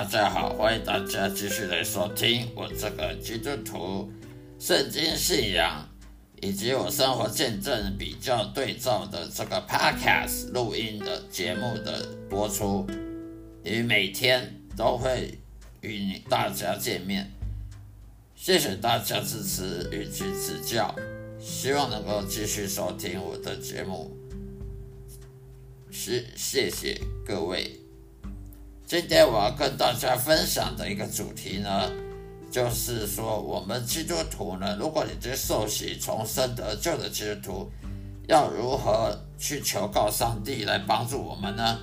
大家好，欢迎大家继续来收听我这个基督徒圣经信仰以及我生活见证比较对照的这个 podcast 录音的节目的播出，也每天都会与你大家见面。谢谢大家支持与及指教，希望能够继续收听我的节目。谢谢谢各位。今天我要跟大家分享的一个主题呢，就是说我们基督徒呢，如果你是受洗重生得救的基督徒，要如何去求告上帝来帮助我们呢？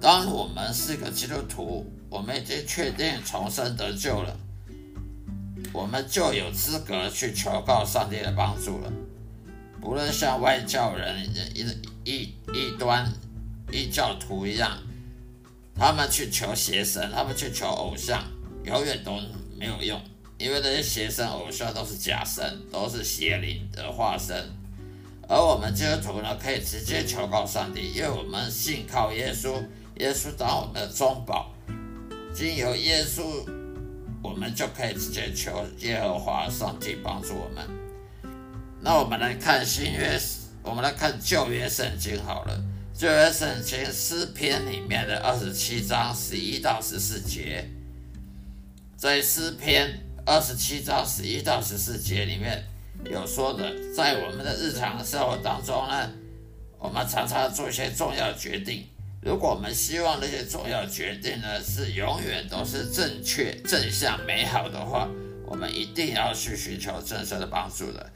当我们是个基督徒，我们已经确定重生得救了。我们就有资格去求告上帝的帮助了。不论像外教人、异异异端、异教徒一样，他们去求邪神，他们去求偶像，永远都没有用，因为那些邪神偶像都是假神，都是邪灵的化身。而我们基督徒呢，可以直接求告上帝，因为我们信靠耶稣，耶稣当我们的中保，经由耶稣。我们就可以直接求耶和华上帝帮助我们。那我们来看新约，我们来看旧约圣经好了。就约圣经诗篇里面的二十七章十一到十四节，在诗篇二十七章十一到十四节里面有说的，在我们的日常生活当中呢，我们常常做一些重要决定。如果我们希望那些重要决定呢是永远都是正确、正向、美好的话，我们一定要去寻求正确的帮助的。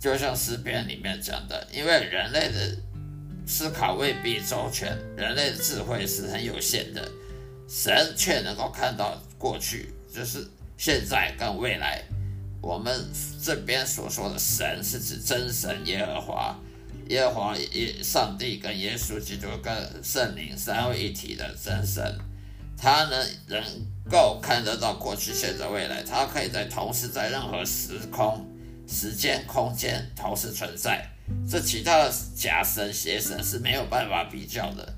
就像诗篇里面讲的，因为人类的思考未必周全，人类的智慧是很有限的，神却能够看到过去，就是现在跟未来。我们这边所说的神是指真神耶和华。耶和华耶上帝跟耶稣基督跟圣灵三位一体的真神，他呢能够看得到过去、现在、未来，他可以在同时在任何时空、时间、空间同时存在，这其他的假神、邪神是没有办法比较的。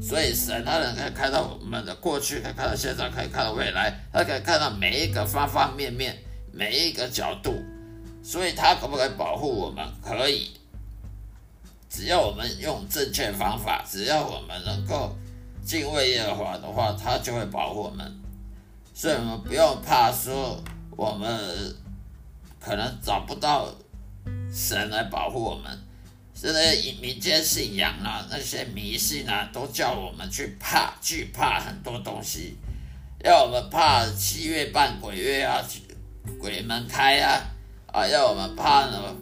所以神他能可以看到我们的过去，可以看到现在，可以看到未来，他可以看到每一个方方面面、每一个角度，所以他可不可以保护我们？可以。只要我们用正确方法，只要我们能够敬畏耶和华的话，他就会保护我们。所以我们不用怕说我们可能找不到神来保护我们。现在民间信仰啊，那些迷信啊，都叫我们去怕、惧怕很多东西，要我们怕七月半鬼月啊，鬼门开啊，啊，要我们怕什么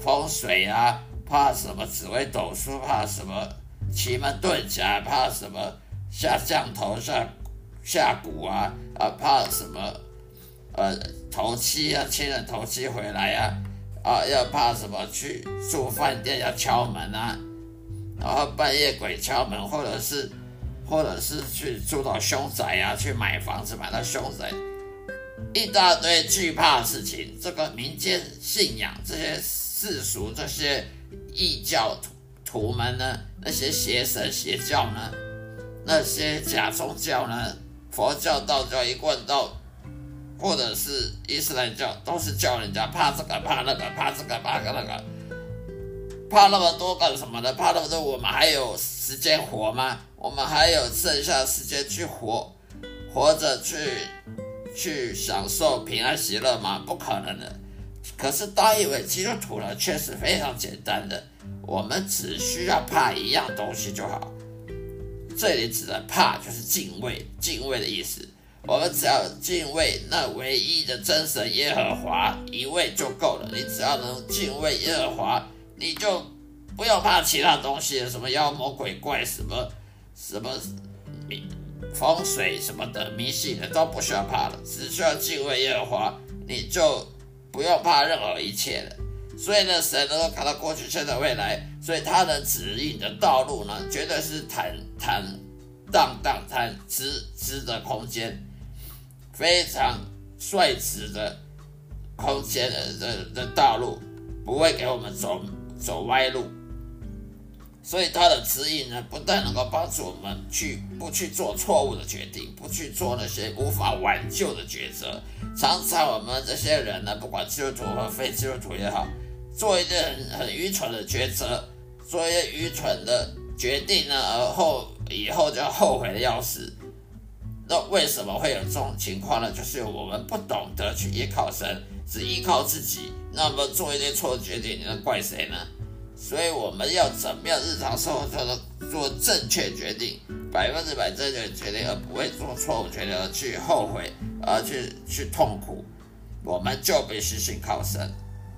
风水啊。怕什么紫微斗数？怕什么奇门遁甲？怕什么下降头、下下蛊啊？啊，怕什么呃头七啊？亲人头七回来呀？啊，要怕什么去住饭店要敲门啊？然后半夜鬼敲门，或者是或者是去住到凶宅啊？去买房子买到凶宅，一大堆惧怕的事情。这个民间信仰，这些世俗这些。异教徒徒们呢？那些邪神邪教呢？那些假宗教呢？佛教、道教、一贯道，或者是伊斯兰教，都是叫人家怕这个怕那个，怕这个怕个那个，怕那么多干什么呢？怕那么多，我们还有时间活吗？我们还有剩下时间去活，活着去去享受平安喜乐吗？不可能的。可是当一位基督徒呢，却是非常简单的，我们只需要怕一样东西就好。这里指的怕就是敬畏，敬畏的意思。我们只要敬畏那唯一的真神耶和华一位就够了。你只要能敬畏耶和华，你就不要怕其他东西，什么妖魔鬼怪，什么什么风水什么的迷信的都不需要怕了，只需要敬畏耶和华，你就。不用怕任何一切了，所以呢，神能够看到过去、现在、未来，所以他的指引的道路呢，绝对是坦坦荡荡、坦直直的空间，非常率直的空间的的的道路，不会给我们走走歪路。所以他的指引呢，不但能够帮助我们去不去做错误的决定，不去做那些无法挽救的抉择。常常我们这些人呢，不管基督徒和非基督徒也好，做一件很很愚蠢的抉择，做一些愚蠢的决定呢，而后以后就后悔的要死。那为什么会有这种情况呢？就是我们不懂得去依靠神，只依靠自己，那么做一些错的决定，你能怪谁呢？所以我们要怎么样日常生活中做正确决定，百分之百正确决定，而不会做错误决定而去后悔，而去去痛苦，我们就必须信靠神，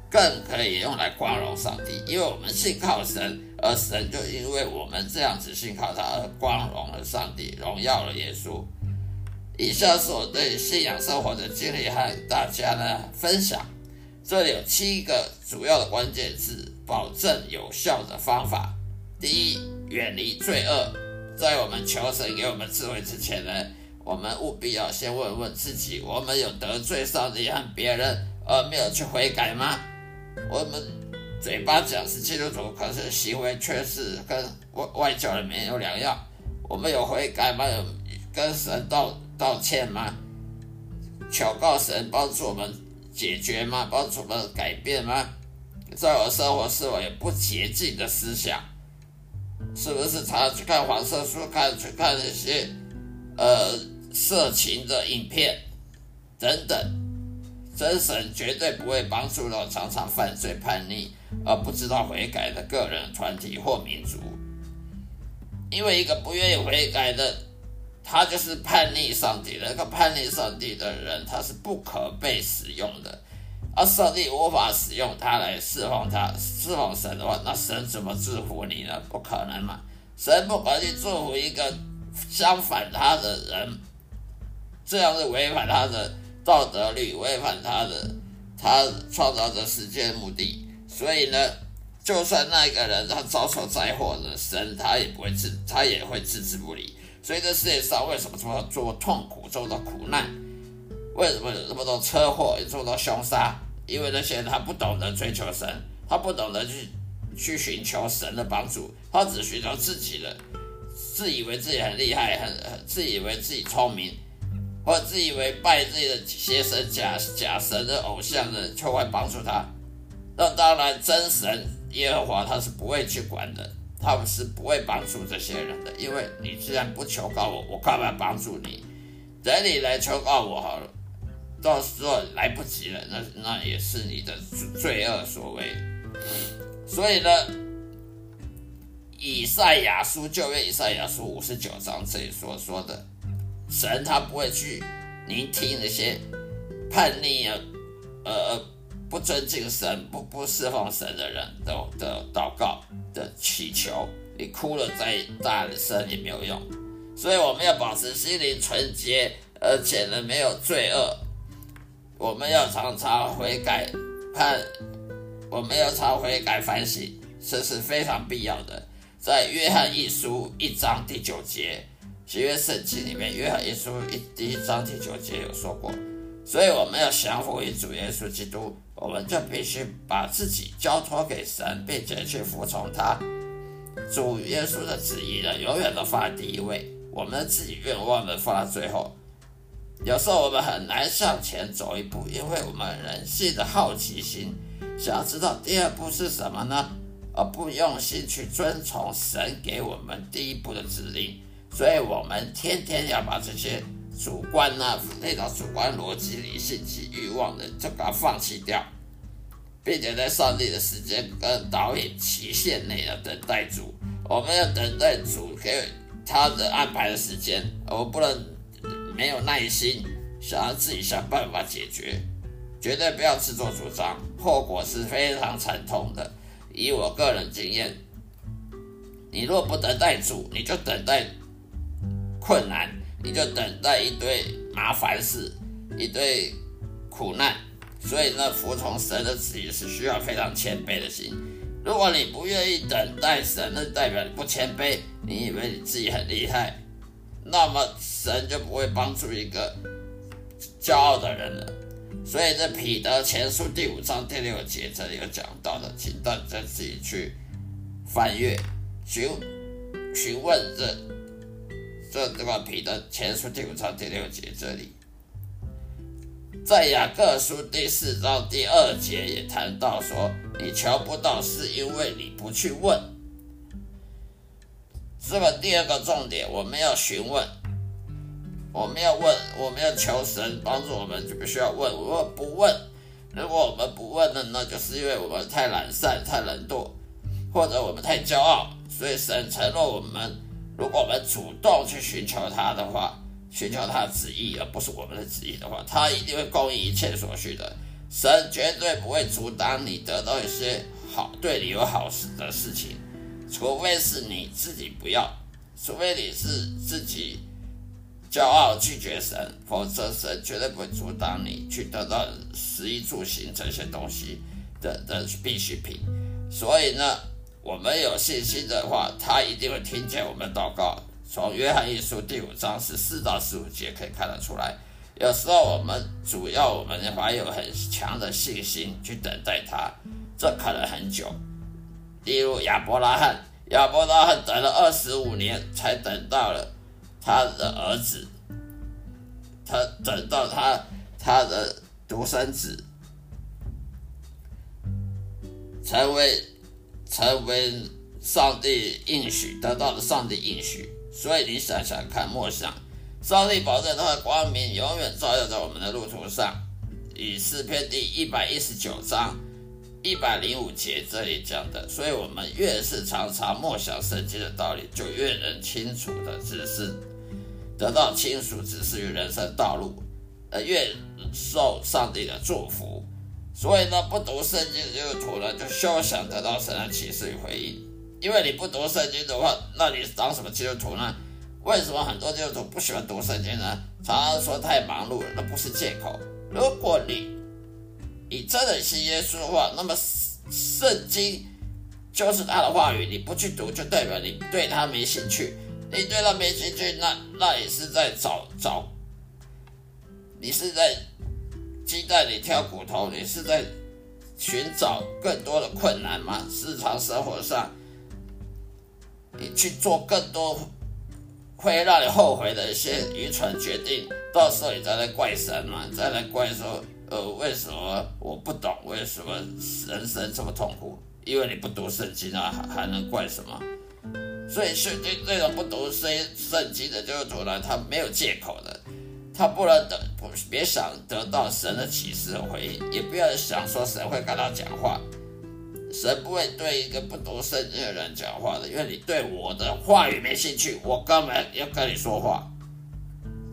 更可以用来光荣上帝，因为我们信靠神，而神就因为我们这样子信靠他而光荣了上帝，荣耀了耶稣。以下是我对信仰生活的经历和大家呢分享。这里有七个主要的关键字，保证有效的方法。第一，远离罪恶。在我们求神给我们智慧之前呢，我们务必要先问问自己：我们有得罪上帝和别人而没有去悔改吗？我们嘴巴讲是基督徒，可是行为却是跟外外教人没有两样。我们有悔改吗？有跟神道？道歉吗？求告神帮助我们解决吗？帮助我们改变吗？在我生活是否有不洁净的思想？是不是常常去看黄色书，看去看那些呃色情的影片等等？真神绝对不会帮助到常常犯罪叛逆而不知道悔改的个人、团体或民族，因为一个不愿意悔改的。他就是叛逆上帝的那个叛逆上帝的人，他是不可被使用的，而上帝无法使用他来释放他释放神的话，那神怎么祝福你呢？不可能嘛！神不可能去祝福一个相反他的人，这样是违反他的道德律，违反他的他创造这世界目的。所以呢，就算那个人他遭受灾祸了，神他也不会置，他也会置之不理。所以这世界上为什么这么多痛苦、这么多苦难？为什么有这么多车祸、有这么多凶杀？因为那些人他不懂得追求神，他不懂得去去寻求神的帮助，他只寻求自己的，自以为自己很厉害，很很自以为自己聪明，或自以为拜自己的邪神、假假神的偶像的就会帮助他。那当然，真神耶和华他是不会去管的。他们是不会帮助这些人的，因为你既然不求告我，我干嘛帮助你？等你来求告我好了，到时候来不及了，那那也是你的罪恶所为。所以呢，以赛亚书旧约以赛亚书五十九章这里所说的，神他不会去聆听那些叛逆啊，呃。不尊敬神、不不侍奉神的人的的祷告的祈求，你哭了再大声也没有用。所以我们要保持心灵纯洁，而且呢没有罪恶。我们要常常悔改，盼我们要常悔改反省，这是非常必要的。在约翰一书一章第九节，新约圣经里面，约翰一书一第一章第九节有说过。所以我们要降服于主耶稣基督，我们就必须把自己交托给神，并且去服从他。主耶稣的旨意呢，永远都放在第一位，我们自己愿望呢放在最后。有时候我们很难向前走一步，因为我们人性的好奇心，想要知道第二步是什么呢？而不用心去遵从神给我们第一步的指令，所以我们天天要把这些。主观呢，那种主观逻辑、理性及欲望的，就把它放弃掉，并且在上帝的时间跟导演期限内要等待主。我们要等待主给他的安排的时间，我们不能没有耐心，想要自己想办法解决，绝对不要自作主张，后果是非常惨痛的。以我个人经验，你若不等待主，你就等待困难。你就等待一堆麻烦事，一堆苦难，所以呢，服从神的旨意是需要非常谦卑的心。如果你不愿意等待神，那代表你不谦卑，你以为你自己很厉害，那么神就不会帮助一个骄傲的人了。所以，在彼得前书第五章第六节这里有讲到的，请大家自己去翻阅。询询问这这这个彼得前书第五章第六节这里，在雅各书第四章第二节也谈到说，你求不到是因为你不去问。这个第二个重点，我们要询问，我们要问，我们要求神帮助我们，就必须要问。如果不问，如果我们不问呢，那就是因为我们太懒散、太懒惰，或者我们太骄傲。所以神承诺我们，如果我们主动去寻求他的话，寻求他的旨意，而不是我们的旨意的话，他一定会供应一切所需的。神绝对不会阻挡你得到一些好、对你有好事的事情。除非是你自己不要，除非你是自己骄傲拒绝神，否则神绝对不会阻挡你去得到食衣住行这些东西的的必需品。所以呢，我们有信心的话，他一定会听见我们祷告。从约翰一书第五章十四到十五节可以看得出来，有时候我们主要我们怀有很强的信心去等待他，这可能很久。例如亚伯拉罕，亚伯拉罕等了二十五年，才等到了他的儿子，他等到他他的独生子，成为成为上帝应许得到了上帝应许。所以你想想看，默想，上帝保证他的光明永远照耀在我们的路途上。以诗篇第一百一十九章。一百零五节这里讲的，所以我们越是常常默想圣经的道理，就越能清楚的指示，得到清楚指示于人生道路，呃，越受上帝的祝福。所以呢，不读圣经的基督徒呢，就休想得到神的启示与回应。因为你不读圣经的话，那你当什么基督徒呢？为什么很多基督徒不喜欢读圣经呢？常常说太忙碌了，那不是借口。如果你你真的信耶稣的话，那么圣经就是他的话语。你不去读，就代表你对他没兴趣。你对他没兴趣，那那也是在找找，你是在鸡蛋里挑骨头，你是在寻找更多的困难吗？日常生活上，你去做更多会让你后悔的一些愚蠢决定，到时候你再来怪神嘛，再来怪说。呃，为什么我不懂？为什么人生这么痛苦？因为你不读圣经啊，还还能怪什么？所以圣经这种不读圣圣经的基督徒呢，他没有借口的，他不能得，不别想得到神的启示和回应，也不要想说神会跟他讲话，神不会对一个不读圣经的人讲话的，因为你对我的话语没兴趣，我干嘛要跟你说话？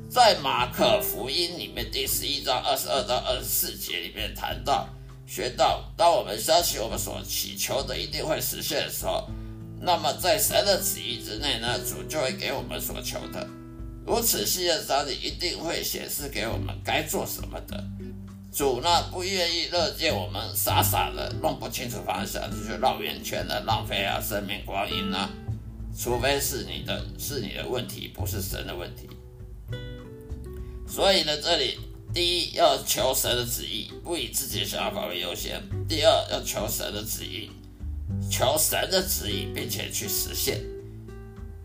在马可福音里面第十一章二十二到二十四节里面谈到，学到，当我们相信我们所祈求的一定会实现的时候，那么在神的旨意之内呢，主就会给我们所求的。如此信任上帝一定会显示给我们该做什么的。主呢不愿意乐见我们傻傻的弄不清楚方向，就是绕圆圈的浪费啊生命光阴啊，除非是你的是你的问题，不是神的问题。所以呢，这里第一要求神的旨意，不以自己的想法为优先；第二要求神的旨意，求神的旨意，并且去实现，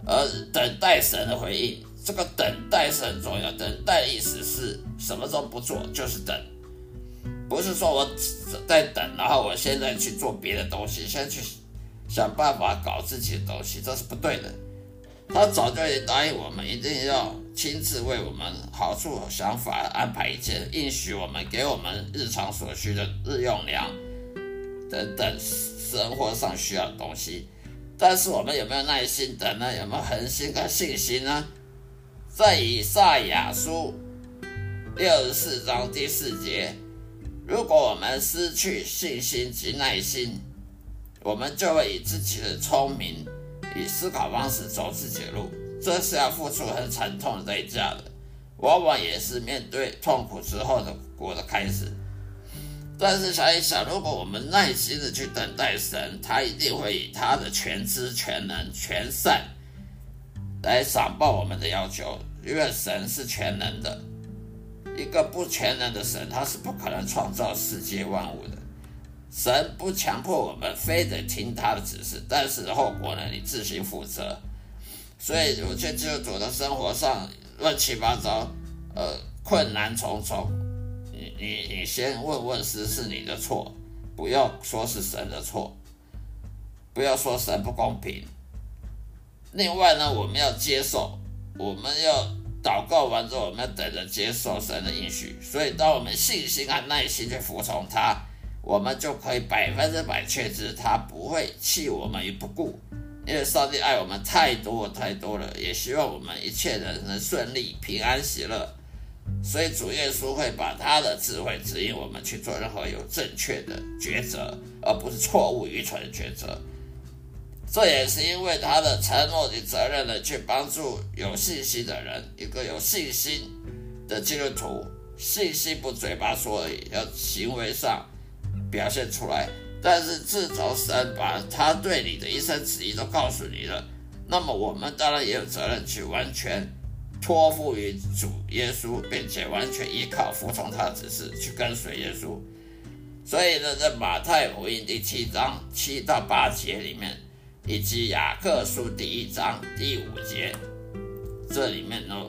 而等待神的回应。这个等待是很重要。等待的意思是什么都不做，就是等，不是说我在等，然后我现在去做别的东西，先去想办法搞自己的东西，这是不对的。他早就已答应我们，一定要。亲自为我们好处想法安排一切，应许我们给我们日常所需的日用粮等等生活上需要的东西。但是我们有没有耐心等呢？有没有恒心跟信心呢？在以赛亚书六十四章第四节，如果我们失去信心及耐心，我们就会以自己的聪明、以思考方式走自己的路。这是要付出很惨痛的代价的，往往也是面对痛苦之后的果的开始。但是想一想，如果我们耐心的去等待神，他一定会以他的全知、全能、全善来赏报我们的要求，因为神是全能的。一个不全能的神，他是不可能创造世界万物的。神不强迫我们非得听他的指示，但是后果呢，你自行负责。所以有些基督徒的生活上乱七八糟，呃，困难重重。你你你先问问是是你的错，不要说是神的错，不要说神不公平。另外呢，我们要接受，我们要祷告完之后，我们要等着接受神的应许。所以，当我们信心和耐心去服从他。我们就可以百分之百确知他不会弃我们于不顾，因为上帝爱我们太多太多了，也希望我们一切人能顺利、平安、喜乐。所以主耶稣会把他的智慧指引我们去做任何有正确的抉择，而不是错误、愚蠢的抉择。这也是因为他的承诺与责任的去帮助有信心的人，一个有信心的基督徒，信心不嘴巴说而已，要行为上。表现出来，但是自从神把他对你的一生旨意都告诉你了，那么我们当然也有责任去完全托付于主耶稣，并且完全依靠服从他的指示去跟随耶稣。所以呢，在马太福音第七章七到八节里面，以及雅各书第一章第五节，这里面呢，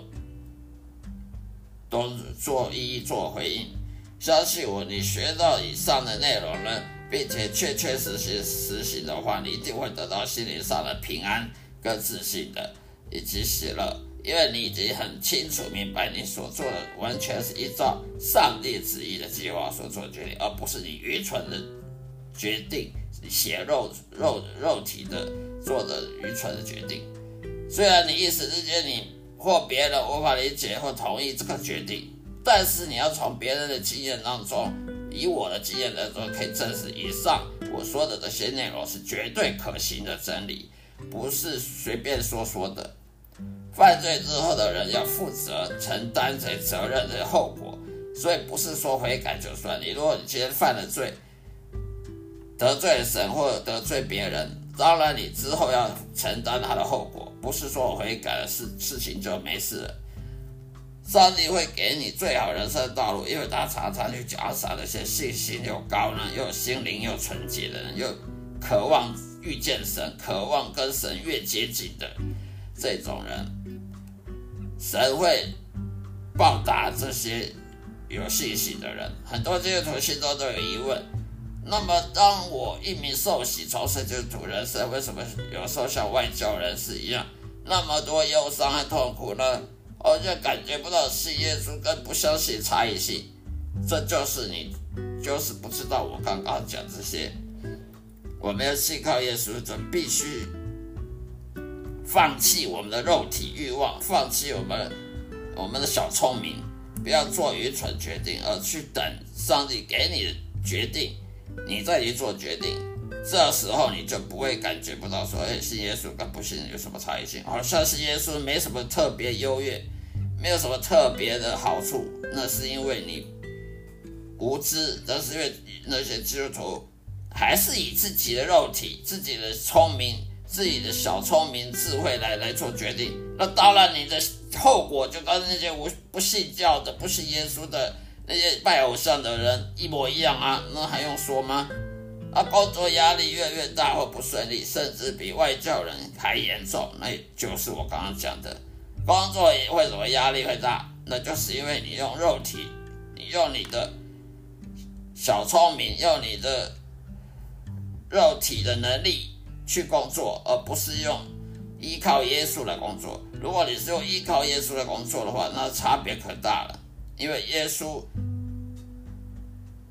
都做一一做回应。相信我，你学到以上的内容呢，并且确确实实实行的话，你一定会得到心灵上的平安、跟自信的，以及喜乐，因为你已经很清楚明白，你所做的完全是依照上帝旨意的计划所做的决定，而不是你愚蠢的决定、血肉肉肉体的做的愚蠢的决定。虽然你一时之间你或别人无法理解或同意这个决定。但是你要从别人的经验当中，以我的经验来说，可以证实以上我说的这些内容是绝对可行的真理，不是随便说说的。犯罪之后的人要负责承担这责任的后果，所以不是说悔改就算。你如果你今天犯了罪，得罪神或者得罪别人，当然你之后要承担他的后果，不是说我悔改了事事情就没事了。上帝会给你最好人生的道路，因为他常常去奖赏那些信心又高呢，又心灵又纯洁的人，又渴望遇见神、渴望跟神越接近的这种人。神会报答这些有信心的人。很多基督徒心中都有疑问：那么，当我一名受洗从圣基督徒人生，为什么有时候像外教人士一样，那么多忧伤和痛苦呢？而且感觉不到信耶稣跟不相信差异性，这就是你，就是不知道我刚刚讲这些。我们要信靠耶稣，就必须放弃我们的肉体欲望，放弃我们我们的小聪明，不要做愚蠢决定，而去等上帝给你的决定，你再去做决定。这时候你就不会感觉不到说，哎，信耶稣跟不信有什么差异性？好像信耶稣没什么特别优越，没有什么特别的好处。那是因为你无知，那是因为那些基督徒还是以自己的肉体、自己的聪明、自己的小聪明智慧来来做决定。那当然，你的后果就跟那些无不信教的、不信耶稣的那些拜偶像的人一模一样啊！那还用说吗？啊，工作压力越来越大或不顺利，甚至比外教人还严重，那就是我刚刚讲的，工作也为什么压力会大？那就是因为你用肉体，你用你的小聪明，用你的肉体的能力去工作，而不是用依靠耶稣来工作。如果你是用依靠耶稣来工作的话，那差别可大了，因为耶稣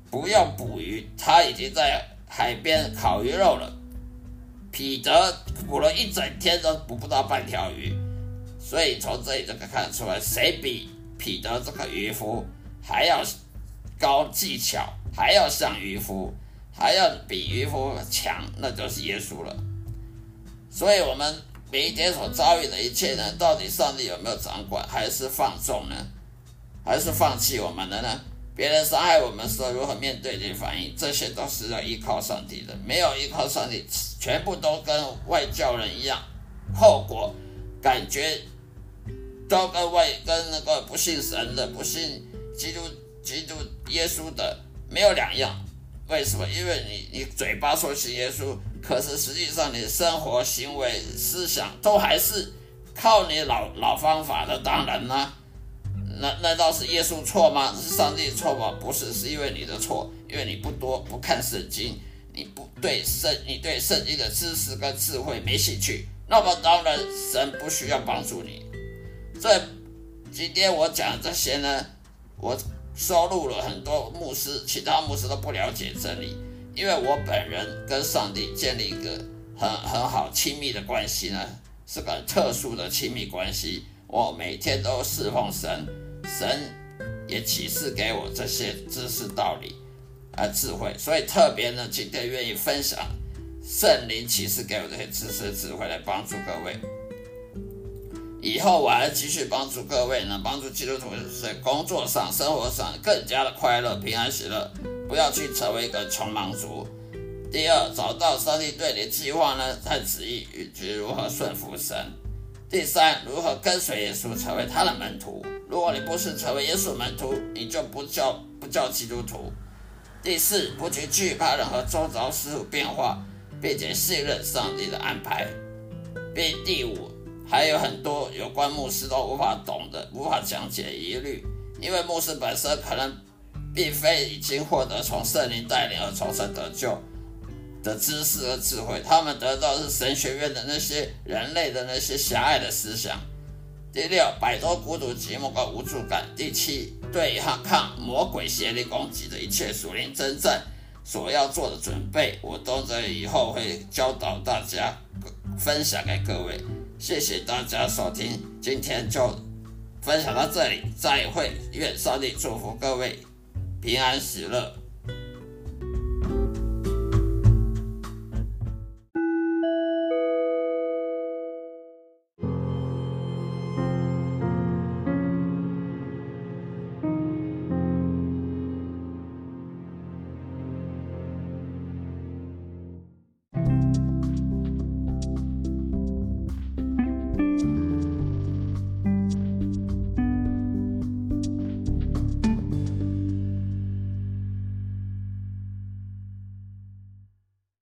不用捕鱼，他已经在。海边烤鱼肉了，彼得捕了一整天都捕不到半条鱼，所以从这里就可以看得出来，谁比彼得这个渔夫还要高技巧，还要像渔夫，还要比渔夫强，那就是耶稣了。所以，我们每一天所遭遇的一切呢，到底上帝有没有掌管，还是放纵呢？还是放弃我们的呢？别人伤害我们时候如何面对及反应，这些都是要依靠上帝的。没有依靠上帝，全部都跟外教人一样，后果感觉都跟外跟那个不信神的、不信基督基督耶稣的没有两样，为什么？因为你你嘴巴说信耶稣，可是实际上你生活、行为、思想都还是靠你老老方法的。当然啦，难道是耶稣错吗？是上帝错吗？不是，是因为你的错，因为你不多不看圣经，你不对圣你对圣经的知识跟智慧没兴趣。那么当然，神不需要帮助你。所以今天我讲这些呢，我。收录了很多牧师，其他牧师都不了解真理，因为我本人跟上帝建立一个很很好亲密的关系呢，是个特殊的亲密关系。我每天都侍奉神，神也启示给我这些知识道理啊智慧，所以特别呢，今天愿意分享圣灵启示给我这些知识智慧来帮助各位。以后我还继续帮助各位呢，帮助基督徒在工作上、生活上更加的快乐、平安、喜乐，不要去成为一个穷忙族。第二，找到上帝对你的计划呢，他旨意以及如何顺服神。第三，如何跟随耶稣成为他的门徒。如果你不是成为耶稣门徒，你就不叫不叫基督徒。第四，不去惧怕任何周遭事物变化，并且信任上帝的安排。并第五。还有很多有关牧师都无法懂的、无法讲解疑虑，因为牧师本身可能并非已经获得从圣灵带领而重生得救的知识和智慧，他们得到是神学院的那些人类的那些狭隘的思想。第六，摆脱孤独、寂寞和无助感。第七，对抗魔鬼邪灵攻击的一切属灵征战所要做的准备，我都在以后会教导大家，分享给各位。谢谢大家收听，今天就分享到这里，再会，愿上帝祝福各位平安喜乐。